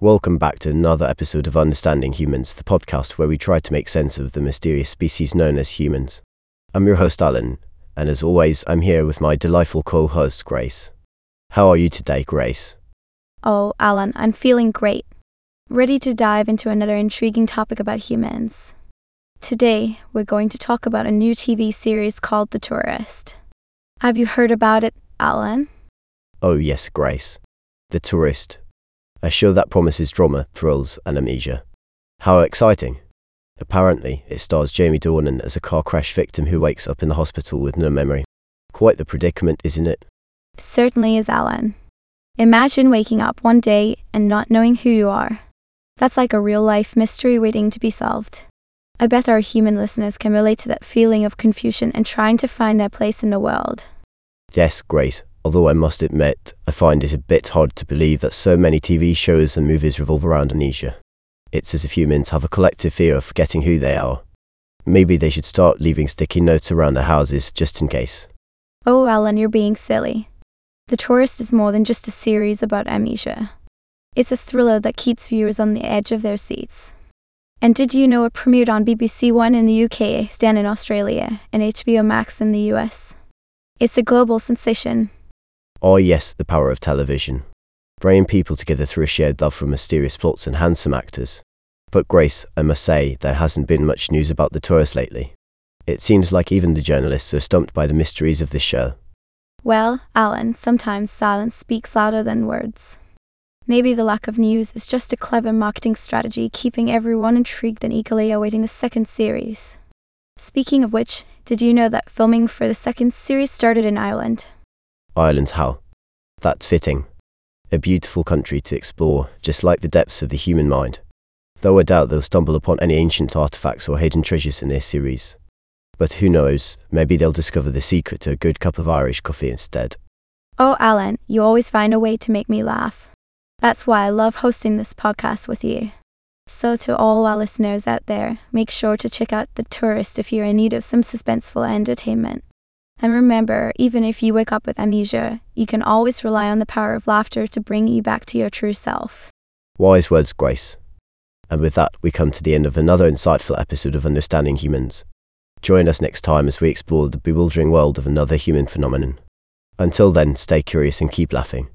Welcome back to another episode of Understanding Humans, the podcast where we try to make sense of the mysterious species known as humans. I'm your host, Alan, and as always, I'm here with my delightful co host, Grace. How are you today, Grace? Oh, Alan, I'm feeling great. Ready to dive into another intriguing topic about humans. Today, we're going to talk about a new TV series called The Tourist. Have you heard about it, Alan? Oh, yes, Grace. The Tourist. A show that promises drama, thrills, and amnesia. How exciting! Apparently, it stars Jamie Dornan as a car crash victim who wakes up in the hospital with no memory. Quite the predicament, isn't it? Certainly is, Alan. Imagine waking up one day and not knowing who you are. That's like a real life mystery waiting to be solved. I bet our human listeners can relate to that feeling of confusion and trying to find their place in the world. Yes, Grace. Although I must admit, I find it a bit hard to believe that so many TV shows and movies revolve around amnesia. It's as if humans have a collective fear of forgetting who they are. Maybe they should start leaving sticky notes around their houses just in case. Oh, Alan, you're being silly. The Tourist is more than just a series about amnesia. It's a thriller that keeps viewers on the edge of their seats. And did you know it premiered on BBC One in the UK, Stan in Australia, and HBO Max in the US? It's a global sensation. Oh, yes, the power of television. Bringing people together through a shared love for mysterious plots and handsome actors. But Grace, I must say, there hasn't been much news about the tourist lately. It seems like even the journalists are stumped by the mysteries of this show. Well, Alan, sometimes silence speaks louder than words. Maybe the lack of news is just a clever marketing strategy keeping everyone intrigued and eagerly awaiting the second series. Speaking of which, did you know that filming for the second series started in Ireland? Ireland, how? That's fitting. A beautiful country to explore, just like the depths of the human mind. Though I doubt they'll stumble upon any ancient artifacts or hidden treasures in this series. But who knows, maybe they'll discover the secret to a good cup of Irish coffee instead. Oh, Alan, you always find a way to make me laugh. That's why I love hosting this podcast with you. So, to all our listeners out there, make sure to check out The Tourist if you're in need of some suspenseful entertainment. And remember, even if you wake up with amnesia, you can always rely on the power of laughter to bring you back to your true self. Wise words, Grace. And with that, we come to the end of another insightful episode of Understanding Humans. Join us next time as we explore the bewildering world of another human phenomenon. Until then, stay curious and keep laughing.